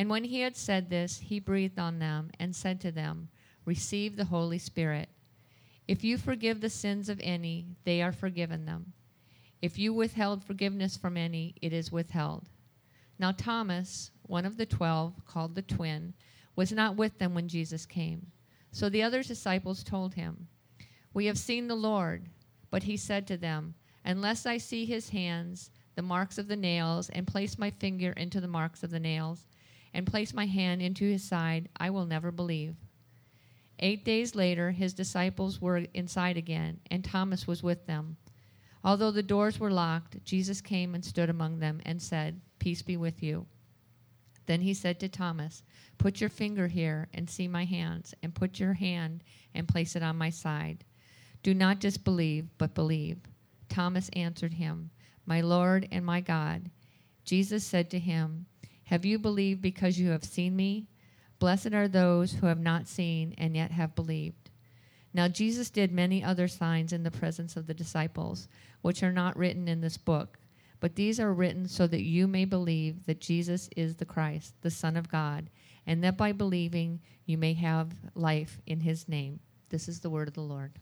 And when he had said this, he breathed on them and said to them, Receive the Holy Spirit. If you forgive the sins of any, they are forgiven them. If you withheld forgiveness from any, it is withheld. Now Thomas, one of the twelve, called the twin, was not with them when Jesus came. So the other disciples told him, We have seen the Lord. But he said to them, Unless I see his hands, the marks of the nails, and place my finger into the marks of the nails, and place my hand into his side, I will never believe. Eight days later, his disciples were inside again, and Thomas was with them. Although the doors were locked, Jesus came and stood among them and said, Peace be with you. Then he said to Thomas, Put your finger here and see my hands, and put your hand and place it on my side. Do not disbelieve, but believe. Thomas answered him, My Lord and my God. Jesus said to him, have you believed because you have seen me? Blessed are those who have not seen and yet have believed. Now Jesus did many other signs in the presence of the disciples, which are not written in this book, but these are written so that you may believe that Jesus is the Christ, the Son of God, and that by believing you may have life in his name. This is the word of the Lord.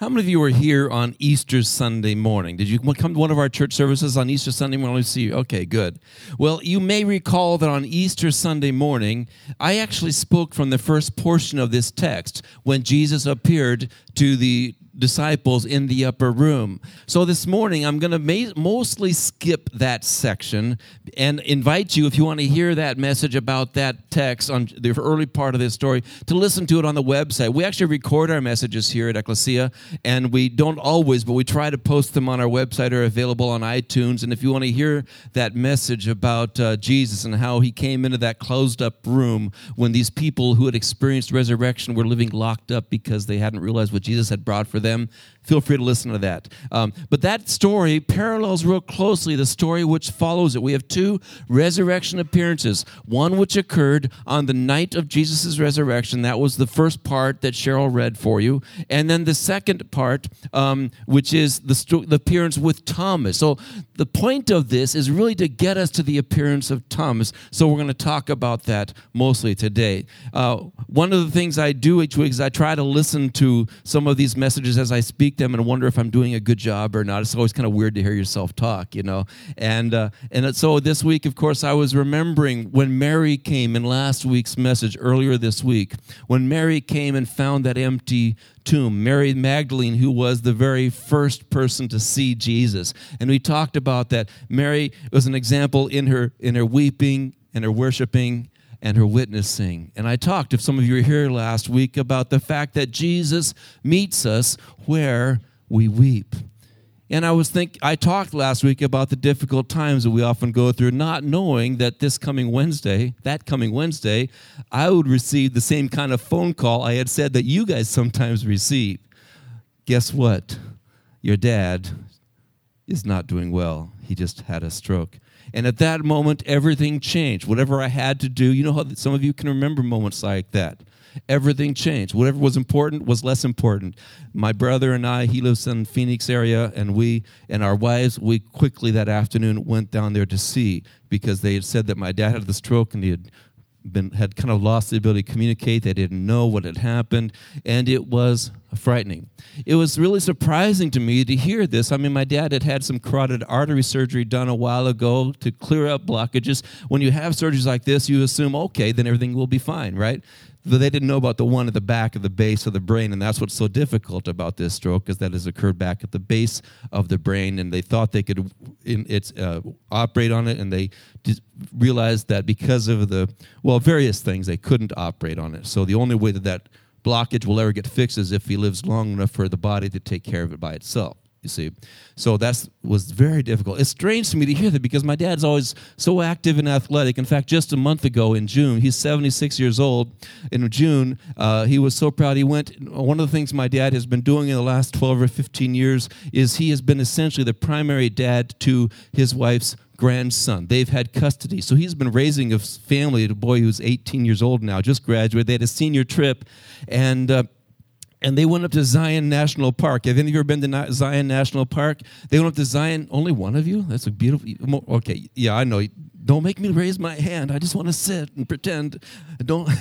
How many of you were here on Easter Sunday morning? Did you come to one of our church services on Easter Sunday morning? See you. Okay, good. Well, you may recall that on Easter Sunday morning, I actually spoke from the first portion of this text when Jesus appeared to the disciples in the upper room. So this morning, I'm going to mostly skip that section and invite you, if you want to hear that message about that text on the early part of this story, to listen to it on the website. We actually record our messages here at Ecclesia, and we don't always, but we try to post them on our website or available on iTunes. And if you want to hear that message about uh, Jesus and how he came into that closed up room when these people who had experienced resurrection were living locked up because they hadn't realized what Jesus had brought for them them, feel free to listen to that. Um, but that story parallels real closely the story which follows it. We have two resurrection appearances one which occurred on the night of Jesus' resurrection. That was the first part that Cheryl read for you. And then the second part, um, which is the, sto- the appearance with Thomas. So the point of this is really to get us to the appearance of Thomas. So we're going to talk about that mostly today. Uh, one of the things I do each week is I try to listen to some of these messages as I speak them and wonder if I'm doing a good job or not. It's always kind of weird to hear yourself talk, you know. And uh, and so this week, of course, I was remembering when Mary came in last week's message earlier this week. When Mary came and found that empty tomb, Mary Magdalene, who was the very first person to see Jesus, and we talked about that. Mary was an example in her in her weeping and her worshiping and her witnessing. And I talked, if some of you were here last week, about the fact that Jesus meets us where we weep. And I was think I talked last week about the difficult times that we often go through, not knowing that this coming Wednesday, that coming Wednesday, I would receive the same kind of phone call I had said that you guys sometimes receive. Guess what? Your dad is not doing well. He just had a stroke. And at that moment, everything changed. Whatever I had to do, you know how some of you can remember moments like that. Everything changed. Whatever was important was less important. My brother and I, he lives in Phoenix area, and we and our wives, we quickly that afternoon went down there to see because they had said that my dad had the stroke and he had been had kind of lost the ability to communicate. They didn't know what had happened, and it was frightening. It was really surprising to me to hear this. I mean, my dad had had some carotid artery surgery done a while ago to clear up blockages. When you have surgeries like this, you assume, okay, then everything will be fine, right? They didn't know about the one at the back of the base of the brain, and that's what's so difficult about this stroke is that has occurred back at the base of the brain, and they thought they could in, it's, uh, operate on it, and they realized that because of the well various things they couldn't operate on it. So the only way that that blockage will ever get fixed is if he lives long enough for the body to take care of it by itself. You see. So that was very difficult. It's strange to me to hear that because my dad's always so active and athletic. In fact, just a month ago in June, he's 76 years old. In June, uh, he was so proud. He went, one of the things my dad has been doing in the last 12 or 15 years is he has been essentially the primary dad to his wife's grandson. They've had custody. So he's been raising a family, a boy who's 18 years old now, just graduated. They had a senior trip, and uh, and they went up to Zion National Park. Have any of you ever been to Zion National Park? They went up to Zion. Only one of you? That's a beautiful. Okay, yeah, I know. Don't make me raise my hand. I just want to sit and pretend. Don't.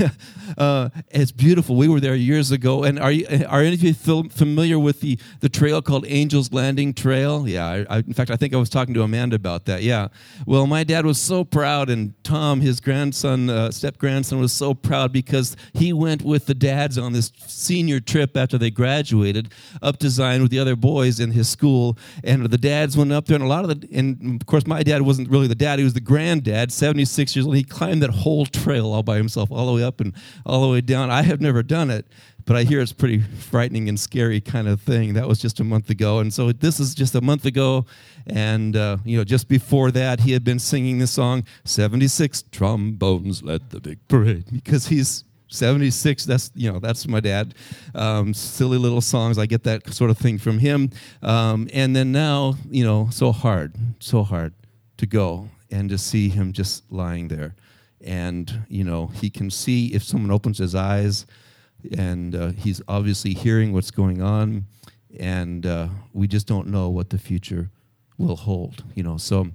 Uh, it's beautiful. We were there years ago. And are you, are any of you familiar with the, the trail called Angels Landing Trail? Yeah. I, I, in fact, I think I was talking to Amanda about that. Yeah. Well, my dad was so proud, and Tom, his grandson, uh, step grandson, was so proud because he went with the dads on this senior trip after they graduated up to Zion with the other boys in his school. And the dads went up there, and a lot of the, and of course, my dad wasn't really the dad; he was the grand granddad, 76 years old, he climbed that whole trail all by himself, all the way up and all the way down. I have never done it, but I hear it's pretty frightening and scary kind of thing. That was just a month ago. And so this is just a month ago. And, uh, you know, just before that, he had been singing the song, 76 Trombones Let the Big Parade, because he's 76 that's you know that's my dad um, silly little songs i get that sort of thing from him um, and then now you know so hard so hard to go and to see him just lying there. And, you know, he can see if someone opens his eyes, and uh, he's obviously hearing what's going on, and uh, we just don't know what the future will hold, you know. So,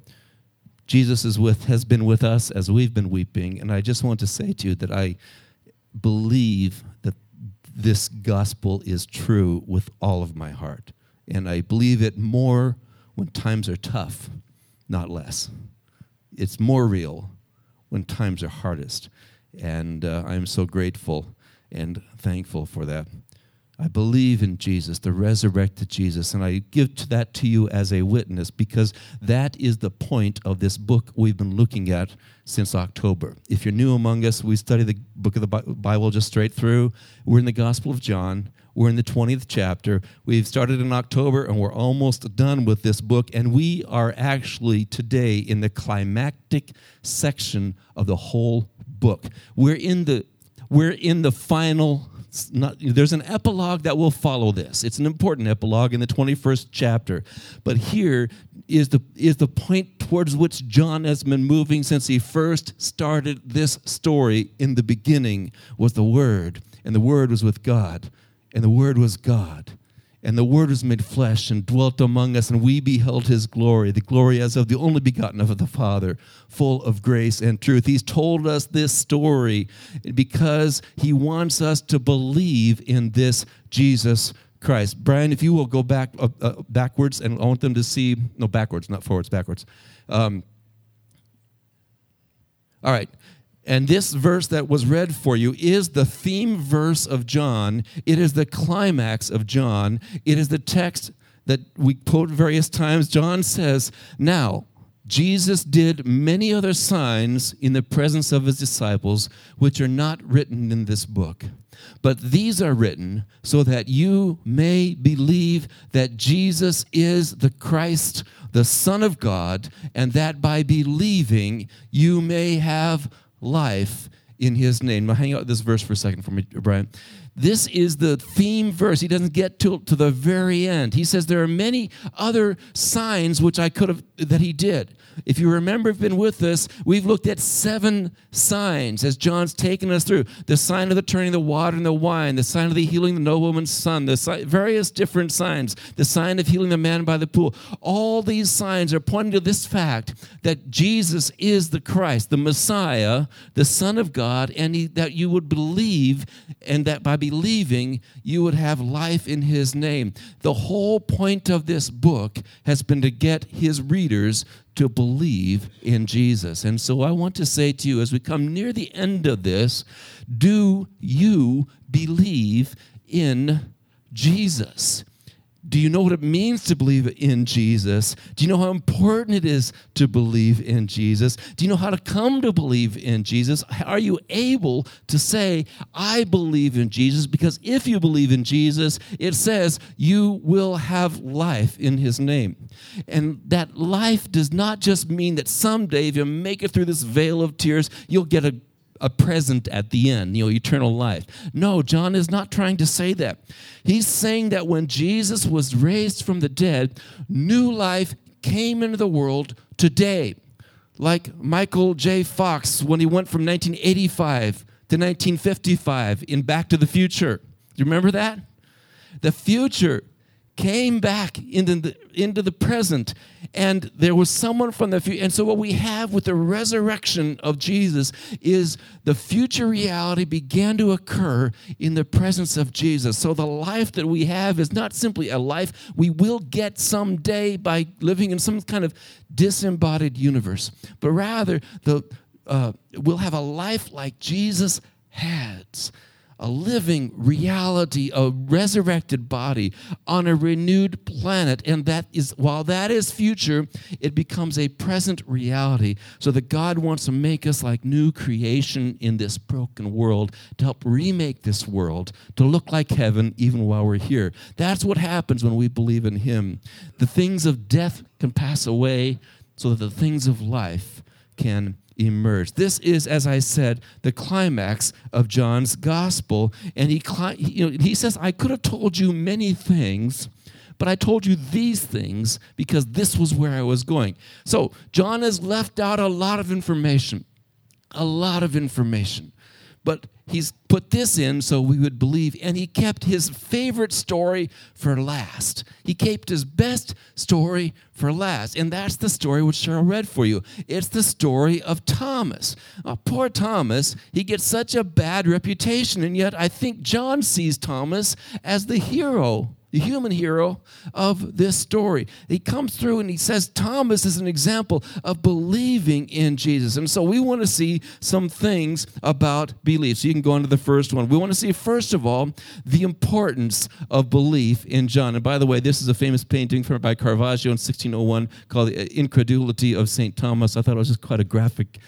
Jesus is with, has been with us as we've been weeping, and I just want to say to you that I believe that this gospel is true with all of my heart. And I believe it more when times are tough, not less it's more real when times are hardest. And uh, I'm so grateful and thankful for that. I believe in Jesus, the resurrected Jesus, and I give that to you as a witness because that is the point of this book we've been looking at since October. If you're new among us, we study the book of the Bible just straight through. We're in the Gospel of John. We're in the 20th chapter. We've started in October and we're almost done with this book. And we are actually today in the climactic section of the whole book. We're in the we're in the final not, there's an epilogue that will follow this. It's an important epilogue in the 21st chapter. But here is the, is the point towards which John has been moving since he first started this story. In the beginning was the Word, and the Word was with God and the Word was God. And the Word was made flesh and dwelt among us, and we beheld his glory, the glory as of the only begotten of the Father, full of grace and truth. He's told us this story because he wants us to believe in this Jesus Christ. Brian, if you will go back uh, uh, backwards, and I want them to see, no, backwards, not forwards, backwards. Um, all right. And this verse that was read for you is the theme verse of John. It is the climax of John. It is the text that we quote various times. John says, Now, Jesus did many other signs in the presence of his disciples, which are not written in this book. But these are written so that you may believe that Jesus is the Christ, the Son of God, and that by believing you may have life in his name. Now, hang out this verse for a second for me, Brian. This is the theme verse. He doesn't get to, to the very end. He says there are many other signs which I could have that he did. If you remember, have been with us, we've looked at seven signs as John's taken us through the sign of the turning the water into wine, the sign of the healing the nobleman's son, the si- various different signs, the sign of healing the man by the pool. All these signs are pointing to this fact that Jesus is the Christ, the Messiah, the Son of God, and he, that you would believe, and that by believing, you would have life in his name. The whole point of this book has been to get his readers to believe in Jesus. And so I want to say to you as we come near the end of this, do you believe in Jesus? Do you know what it means to believe in Jesus? Do you know how important it is to believe in Jesus? Do you know how to come to believe in Jesus? Are you able to say, I believe in Jesus? Because if you believe in Jesus, it says you will have life in his name. And that life does not just mean that someday, if you make it through this vale of tears, you'll get a a present at the end, you know, eternal life. No, John is not trying to say that. He's saying that when Jesus was raised from the dead, new life came into the world today. Like Michael J. Fox when he went from 1985 to 1955 in Back to the Future. Do you remember that? The future came back into the, into the present and there was someone from the future and so what we have with the resurrection of jesus is the future reality began to occur in the presence of jesus. So the life that we have is not simply a life. We will get someday by living in some kind of disembodied universe but rather the uh, we'll have a life like jesus has a living reality, a resurrected body on a renewed planet. And that is, while that is future, it becomes a present reality. So that God wants to make us like new creation in this broken world to help remake this world to look like heaven even while we're here. That's what happens when we believe in Him. The things of death can pass away so that the things of life can emerge. This is, as I said, the climax of John's gospel. And he, you know, he says, I could have told you many things, but I told you these things because this was where I was going. So John has left out a lot of information, a lot of information. But he's put this in so we would believe, and he kept his favorite story for last. He kept his best story for last, and that's the story which Cheryl read for you. It's the story of Thomas. Oh, poor Thomas, he gets such a bad reputation, and yet I think John sees Thomas as the hero the human hero of this story. He comes through and he says Thomas is an example of believing in Jesus. And so we want to see some things about belief. So you can go on to the first one. We want to see, first of all, the importance of belief in John. And by the way, this is a famous painting from, by Caravaggio in 1601 called The Incredulity of St. Thomas. I thought it was just quite a graphic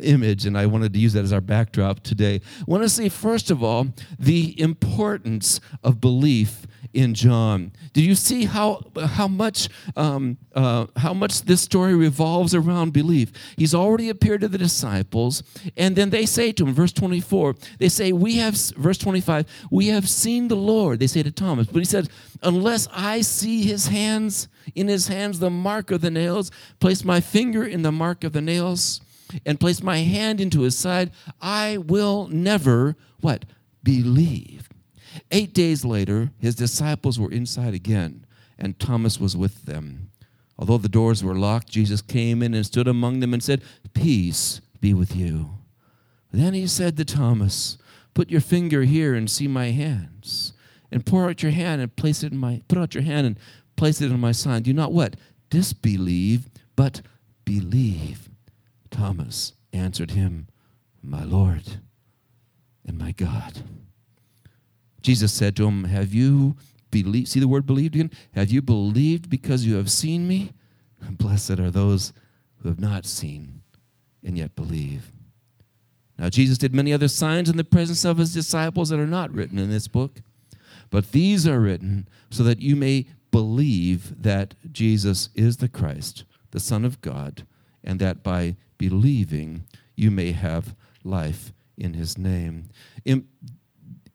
image, and I wanted to use that as our backdrop today. I want to see, first of all, the importance of belief in John. Do you see how how much um, uh, how much this story revolves around belief? He's already appeared to the disciples, and then they say to him, verse twenty four. They say, "We have." Verse twenty five. We have seen the Lord. They say to Thomas, but he said, "Unless I see His hands." In his hands, the mark of the nails, place my finger in the mark of the nails, and place my hand into his side, I will never, what? Believe. Eight days later, his disciples were inside again, and Thomas was with them. Although the doors were locked, Jesus came in and stood among them and said, Peace be with you. Then he said to Thomas, Put your finger here and see my hands, and pour out your hand and place it in my put out your hand and place it in my side. Do not what? Disbelieve, but believe. Thomas answered him, My Lord and my God. Jesus said to him, Have you believed? See the word believed again? Have you believed because you have seen me? Blessed are those who have not seen and yet believe. Now, Jesus did many other signs in the presence of his disciples that are not written in this book, but these are written so that you may believe that Jesus is the Christ, the Son of God, and that by believing you may have life in his name. In,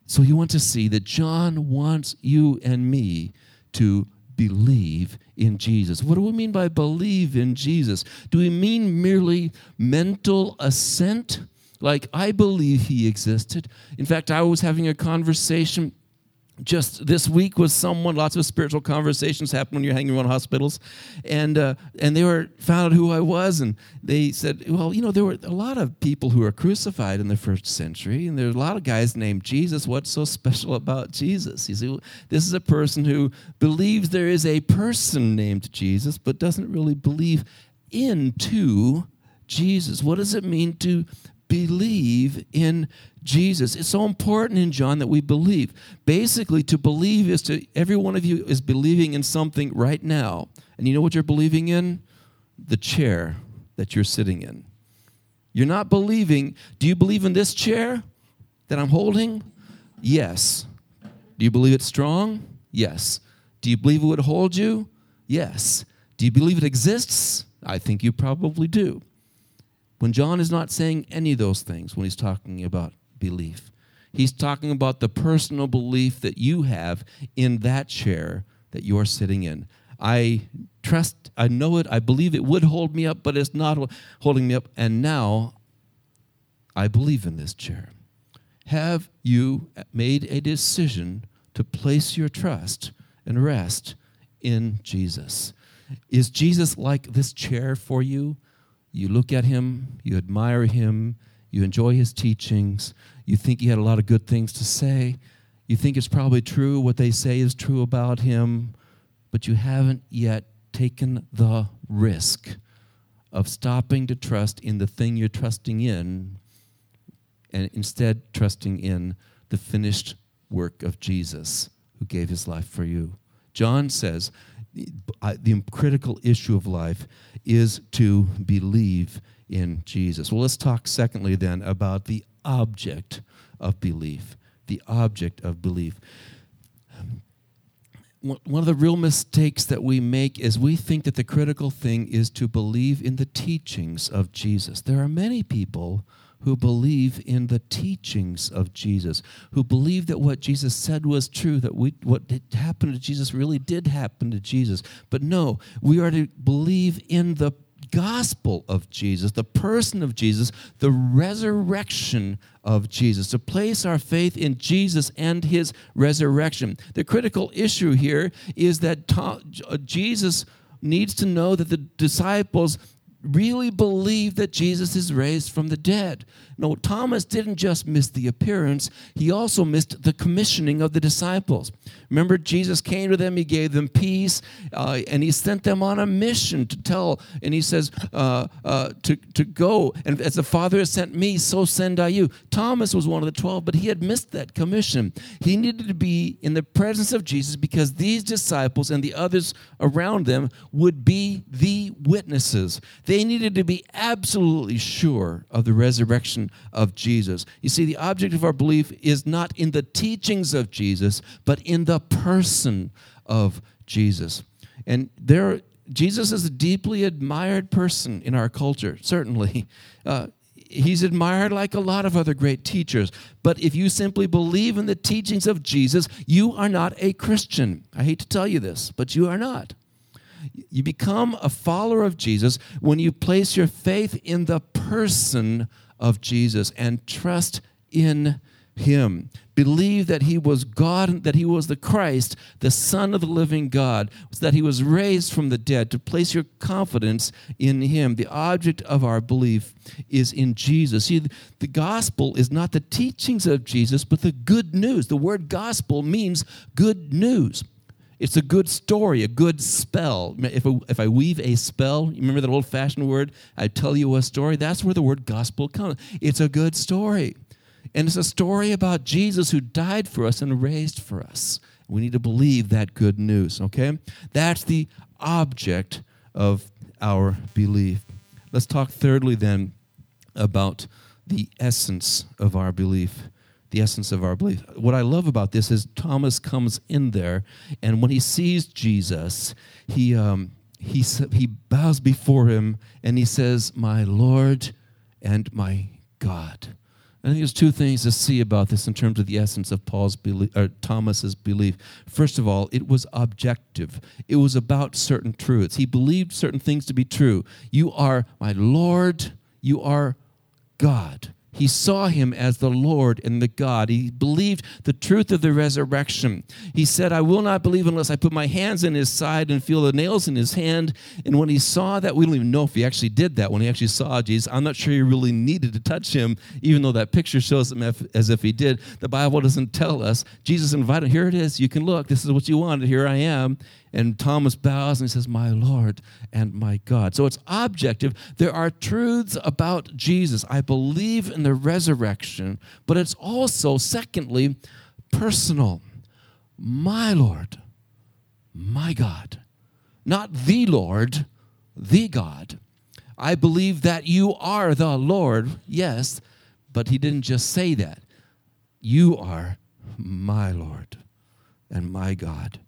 so you want to see that John wants you and me to believe in Jesus. What do we mean by believe in Jesus? Do we mean merely mental assent? Like, I believe he existed. In fact, I was having a conversation just this week with someone lots of spiritual conversations happen when you're hanging around hospitals. And uh, and they were found out who i was and they said well you know there were a lot of people who were crucified in the first century and there's a lot of guys named jesus. What's so special about jesus? You see this is a person who believes there is a person named jesus but doesn't really believe into jesus. What does it mean to believe in Jesus. It's so important in John that we believe. Basically, to believe is to, every one of you is believing in something right now. And you know what you're believing in? The chair that you're sitting in. You're not believing, do you believe in this chair that I'm holding? Yes. Do you believe it's strong? Yes. Do you believe it would hold you? Yes. Do you believe it exists? I think you probably do. When John is not saying any of those things when he's talking about belief, he's talking about the personal belief that you have in that chair that you're sitting in. I trust, I know it, I believe it would hold me up, but it's not holding me up. And now I believe in this chair. Have you made a decision to place your trust and rest in Jesus? Is Jesus like this chair for you? You look at him, you admire him, you enjoy his teachings, you think he had a lot of good things to say, you think it's probably true, what they say is true about him, but you haven't yet taken the risk of stopping to trust in the thing you're trusting in and instead trusting in the finished work of Jesus who gave his life for you. John says the critical issue of life is to believe in Jesus. Well, let's talk secondly then about the object of belief. The object of belief. One of the real mistakes that we make is we think that the critical thing is to believe in the teachings of Jesus. There are many people who believe in the teachings of Jesus, who believe that what Jesus said was true, that we, what happened to Jesus really did happen to Jesus. But no, we are to believe in the gospel of Jesus, the person of Jesus, the resurrection of Jesus, to place our faith in Jesus and his resurrection. The critical issue here is that uh, Jesus needs to know that the disciples really believe that Jesus is raised from the dead. No, Thomas didn't just miss the appearance, he also missed the commissioning of the disciples. Remember, Jesus came to them, he gave them peace, uh, and he sent them on a mission to tell, and he says, uh, uh, to, to go, and as the Father has sent me, so send I you. Thomas was one of the twelve, but he had missed that commission. He needed to be in the presence of Jesus because these disciples and the others around them would be the witnesses. They needed to be absolutely sure of the resurrection of Jesus. You see, the object of our belief is not in the teachings of Jesus, but in the person of Jesus. And there, Jesus is a deeply admired person in our culture, certainly. Uh, he's admired like a lot of other great teachers. But if you simply believe in the teachings of Jesus, you are not a Christian. I hate to tell you this, but you are not. You become a follower of Jesus when you place your faith in the person of Jesus and trust in him. Believe that he was God, that he was the Christ, the Son of the living God, that he was raised from the dead, to place your confidence in him. The object of our belief is in Jesus. See, the gospel is not the teachings of Jesus, but the good news. The word gospel means good news. It's a good story, a good spell. If, I, if I weave a spell, remember that old fashioned word? I tell you a story. That's where the word gospel comes. It's a good story. And it's a story about Jesus who died for us and raised for us. We need to believe that good news, okay? That's the object of our belief. Let's talk thirdly then about the essence of our belief the essence of our belief. What I love about this is Thomas comes in there, and when he sees Jesus, he um, he he bows before him and he says, "My Lord and my God." I think there's two things to see about this in terms of the essence of Paul's belief, or Thomas's belief. First of all, it was objective. It was about certain truths. He believed certain things to be true. You are my Lord. You are God. He saw him as the Lord and the God. He believed the truth of the resurrection. He said, I will not believe unless I put my hands in his side and feel the nails in his hand. And when he saw that, we don't even know if he actually did that. When he actually saw Jesus, I'm not sure he really needed to touch him, even though that picture shows him as if he did. The Bible doesn't tell us. Jesus invited, here it is. You can look. This is what you wanted. Here I am. And Thomas bows and he says, My Lord and my God. So it's objective. There are truths about Jesus. I believe in the resurrection, but it's also, secondly, personal. My Lord, my God. Not the Lord, the God. I believe that you are the Lord, yes, but he didn't just say that. You are my Lord and my God.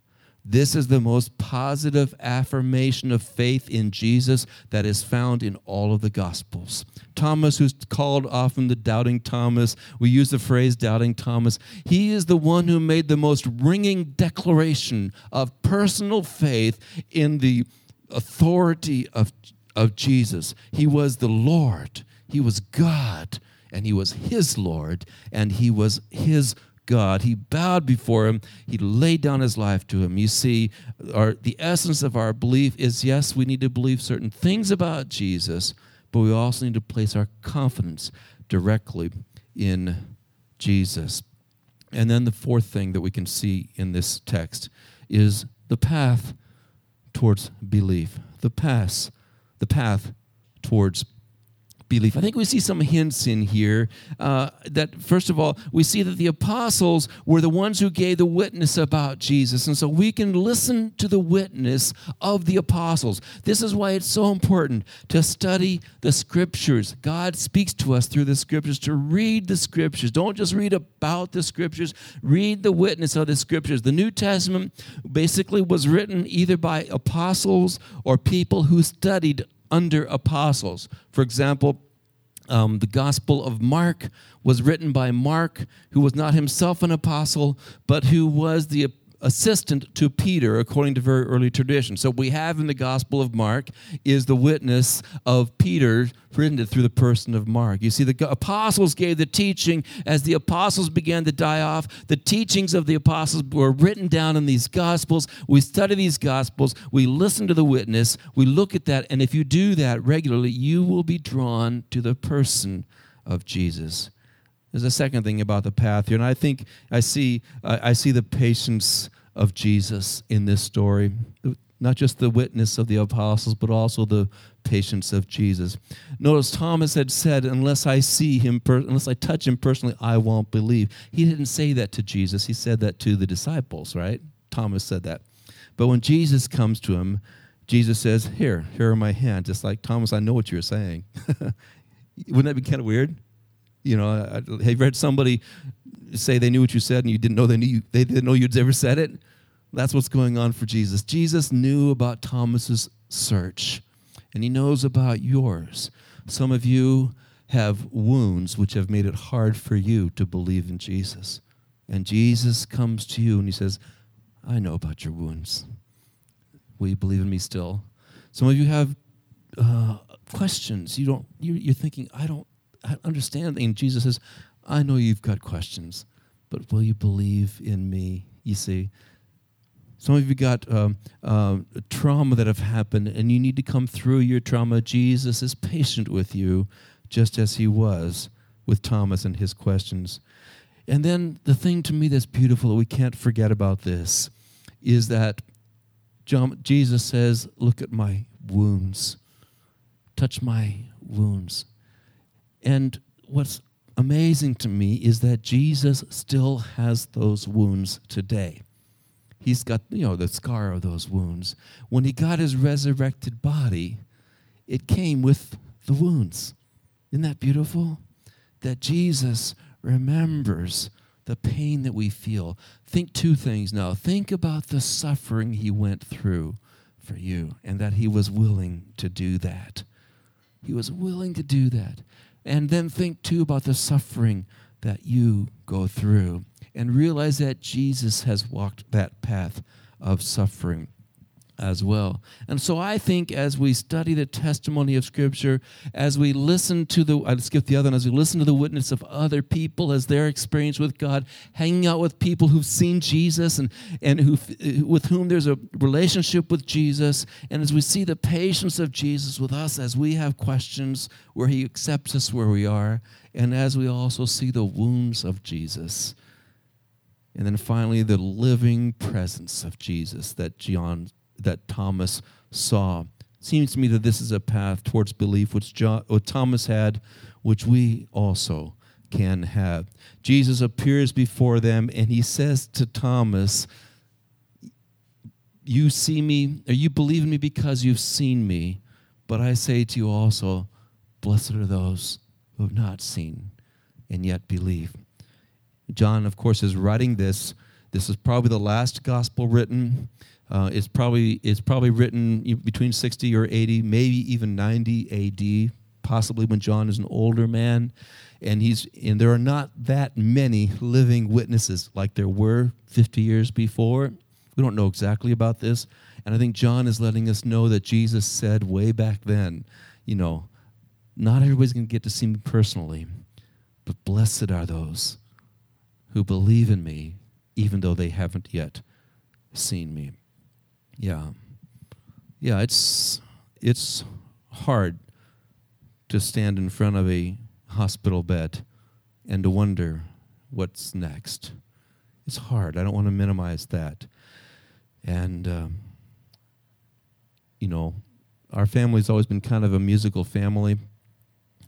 This is the most positive affirmation of faith in Jesus that is found in all of the Gospels. Thomas, who's called often the doubting Thomas, we use the phrase doubting Thomas, he is the one who made the most ringing declaration of personal faith in the authority of, of Jesus. He was the Lord, he was God, and he was his Lord, and he was his God. He bowed before him. He laid down his life to him. You see, our, the essence of our belief is yes, we need to believe certain things about Jesus, but we also need to place our confidence directly in Jesus. And then the fourth thing that we can see in this text is the path towards belief. The path, the path towards belief. I think we see some hints in here uh, that, first of all, we see that the apostles were the ones who gave the witness about Jesus. And so we can listen to the witness of the apostles. This is why it's so important to study the scriptures. God speaks to us through the scriptures, to read the scriptures. Don't just read about the scriptures, read the witness of the scriptures. The New Testament basically was written either by apostles or people who studied under apostles. For example, um, the Gospel of Mark was written by Mark, who was not himself an apostle, but who was the assistant to Peter, according to very early tradition. So we have in the Gospel of Mark is the witness of Peter written through the person of Mark. You see, the apostles gave the teaching. As the apostles began to die off, the teachings of the apostles were written down in these Gospels. We study these Gospels, we listen to the witness, we look at that, and if you do that regularly, you will be drawn to the person of Jesus. There's a second thing about the path here, and I think I see I see the patience of Jesus in this story. Not just the witness of the apostles, but also the patience of Jesus. Notice Thomas had said, "Unless I see him, per- unless I touch him personally, I won't believe." He didn't say that to Jesus. He said that to the disciples, right? Thomas said that. But when Jesus comes to him, Jesus says, "Here, here are my hands." Just like Thomas, I know what you're saying. Wouldn't that be kind of weird? You know, have you read somebody say they knew what you said and you didn't know they knew you, they didn't know you'd ever said it? That's what's going on for Jesus. Jesus knew about Thomas's search, and he knows about yours. Some of you have wounds which have made it hard for you to believe in Jesus. And Jesus comes to you and he says, I know about your wounds. Will you believe in me still? Some of you have uh, questions. You don't. You're thinking, I don't I understand. And Jesus says, I know you've got questions, but will you believe in me? You see, some of you got um, uh, trauma that have happened, and you need to come through your trauma. Jesus is patient with you, just as he was with Thomas and his questions. And then the thing to me that's beautiful that we can't forget about this is that John, Jesus says, Look at my wounds, touch my wounds. And what's amazing to me is that Jesus still has those wounds today. He's got, you know, the scar of those wounds. When he got his resurrected body, it came with the wounds. Isn't that beautiful? That Jesus remembers the pain that we feel. Think two things now. Think about the suffering he went through for you and that he was willing to do that. He was willing to do that. And then think too about the suffering that you go through and realize that Jesus has walked that path of suffering as well. And so I think as we study the testimony of Scripture, as we listen to the, I skip the other one, as we listen to the witness of other people, as their experience with God, hanging out with people who've seen Jesus and, and who, with whom there's a relationship with Jesus, and as we see the patience of Jesus with us as we have questions where He accepts us where we are, and as we also see the wounds of Jesus And then finally, the living presence of Jesus that John, that Thomas saw. Seems to me that this is a path towards belief which, John, Thomas had, which we also can have. Jesus appears before them and he says to Thomas, You see me, or you believe in me because you've seen me. But I say to you also, Blessed are those who have not seen and yet believe. John, of course, is writing this. This is probably the last gospel written. Uh, it's probably it's probably written between 60 or 80, maybe even 90 AD, possibly when John is an older man, and he's and there are not that many living witnesses like there were 50 years before. We don't know exactly about this, and I think John is letting us know that Jesus said way back then, you know, not everybody's going to get to see me personally, but blessed are those who believe in me, even though they haven't yet seen me. Yeah. Yeah, it's it's hard to stand in front of a hospital bed and to wonder what's next. It's hard. I don't want to minimize that. And um, you know, our family's always been kind of a musical family,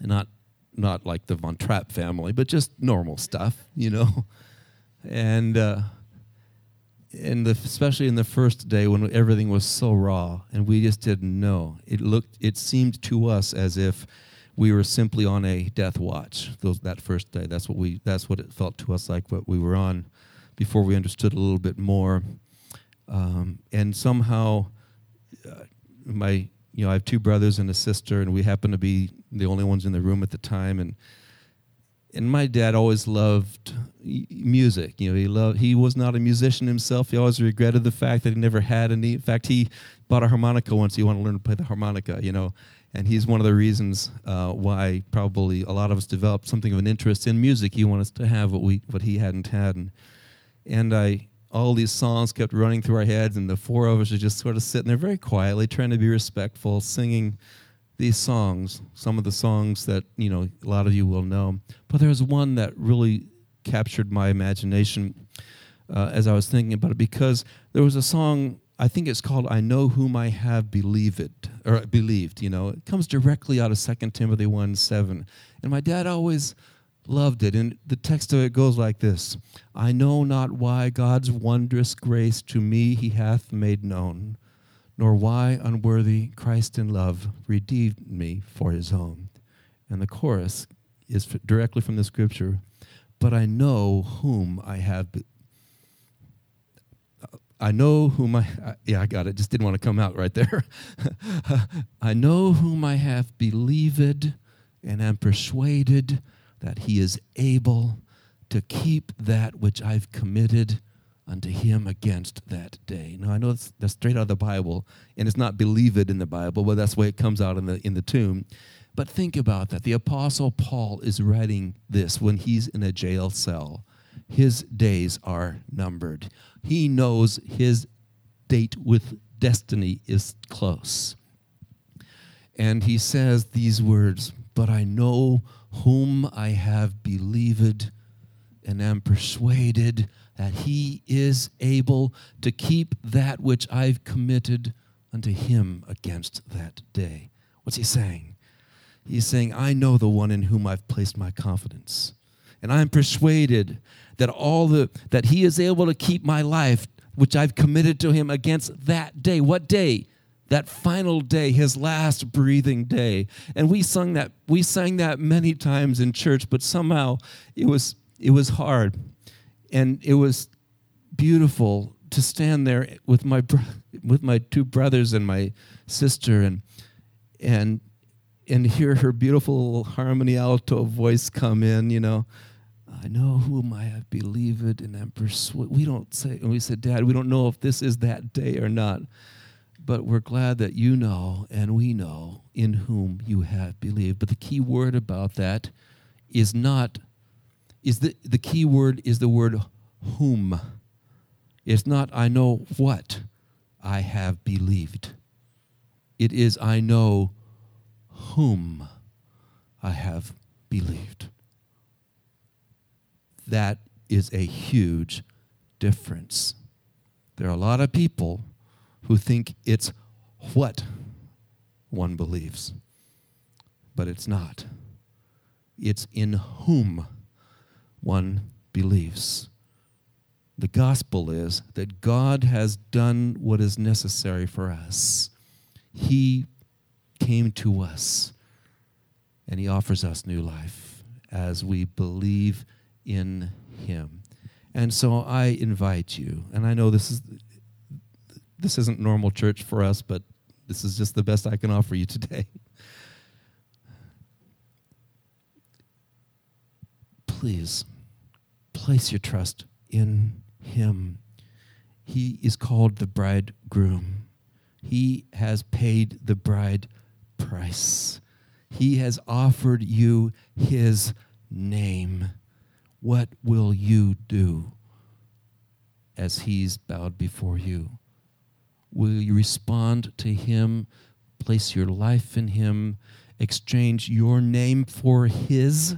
not not like the Von Trapp family, but just normal stuff, you know. And uh, and the, especially in the first day when everything was so raw and we just didn't know, it looked, it seemed to us as if we were simply on a death watch. Those that first day, that's what we, that's what it felt to us like. What we were on before we understood a little bit more. Um, and somehow, uh, my you know, I have two brothers and a sister, and we happen to be the only ones in the room at the time. And and my dad always loved music. You know, he loved. He was not a musician himself. He always regretted the fact that he never had any. In fact, he bought a harmonica once. He wanted to learn to play the harmonica. You know, and he's one of the reasons uh, why probably a lot of us developed something of an interest in music. He wanted us to have what we what he hadn't had, and and I all these songs kept running through our heads, and the four of us were just sort of sitting there very quietly, trying to be respectful, singing these songs, some of the songs that you know a lot of you will know. But there was one that really captured my imagination uh, as I was thinking about it because there was a song. I think it's called "I Know Whom I Have Believed" or believed. You know, it comes directly out of Second Timothy one seven, and my dad always loved it. And the text of it goes like this I know not why God's wondrous grace to me he hath made known, nor why unworthy Christ in love redeemed me for his own. And the chorus is directly from the scripture, but I know whom I have. Be- I know whom I, yeah, I got it. Just didn't want to come out right there. I know whom I have believed and am persuaded that he is able to keep that which I've committed unto him against that day. Now I know that's, that's straight out of the Bible, and it's not believe it in the Bible, but that's the way it comes out in the in the tomb. But think about that. The apostle Paul is writing this when he's in a jail cell. His days are numbered. He knows his date with destiny is close. And he says these words, but I know whom I have believed and am persuaded that he is able to keep that which I've committed unto him against that day. What's he saying? He's saying, I know the one in whom I've placed my confidence. And I'm persuaded that all the that he is able to keep my life, which I've committed to him against that day. What day? that final day, his last breathing day. And we sung that we sang that many times in church, but somehow it was it was hard. And it was beautiful to stand there with my with my two brothers and my sister and and and hear her beautiful harmony alto voice come in, you know. I know whom I have believed and am persuaded. We don't say, and we said, Dad, we don't know if this is that day or not but we're glad that you know and we know in whom you have believed. But the key word about that is not is the the key word is the word whom. It's not I know what I have believed. It is I know whom I have believed. That is a huge difference. There are a lot of people who think it's what one believes, but it's not. It's in whom one believes. The gospel is that God has done what is necessary for us. He came to us and He offers us new life as we believe in Him. And so I invite you, and I know this is this isn't normal church for us, but this is just the best I can offer you today. Please place your trust in him. He is called the bridegroom. He has paid the bride price. He has offered you his name. What will you do as he's bowed before you? Will you respond to him, place your life in him, exchange your name for his?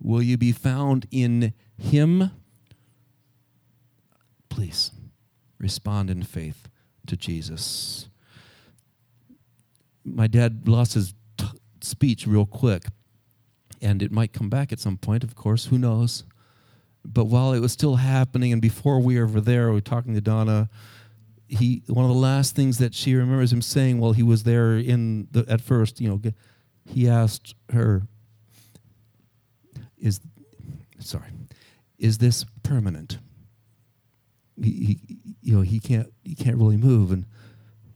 Will you be found in him? Please respond in faith to Jesus. My dad lost his t- speech real quick, and it might come back at some point, of course, who knows? But while it was still happening, and before we were over there, we were talking to Donna. He one of the last things that she remembers him saying while he was there in the at first, you know, he asked her, "Is sorry, is this permanent?" he, he you know he can't he can't really move and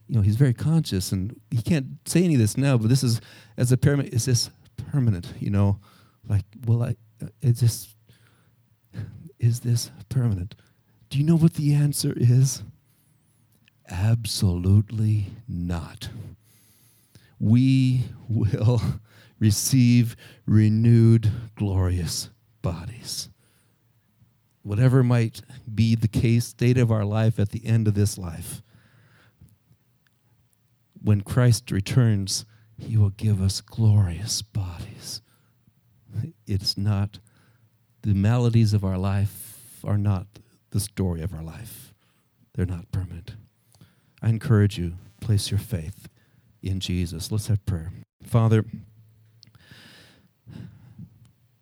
you know he's very conscious and he can't say any of this now but this is as a pyramid is this permanent you know? Like well i uh, it's just is this permanent? Do you know what the answer is? Absolutely not. We will receive renewed glorious bodies whatever might be the case, state of our life at the end of this life, when Christ returns, he will give us glorious bodies. It's not, the maladies of our life are not the story of our life, they're not permanent. I encourage you, place your faith in Jesus. Let's have prayer. Father,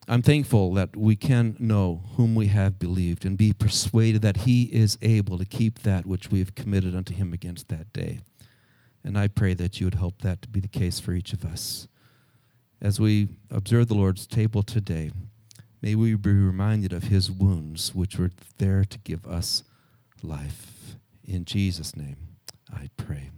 I'm thankful that we can know whom we have believed and be persuaded that he is able to keep that which we have committed unto him against that day. And I pray that you would help that to be the case for each of us. As we observe the Lord's table today, may we be reminded of his wounds, which were there to give us life. In Jesus' name, I pray.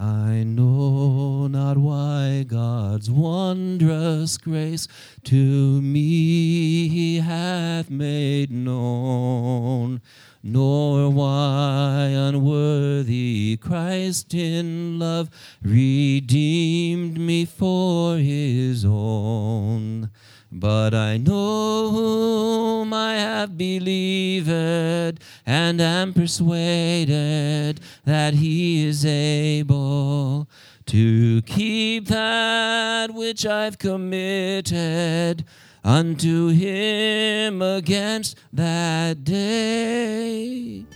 I know not why God's wondrous grace to me he hath made known, nor why unworthy Christ in love redeemed me for his own. But I know whom I have believed, and am persuaded that he is able to keep that which I've committed unto him against that day.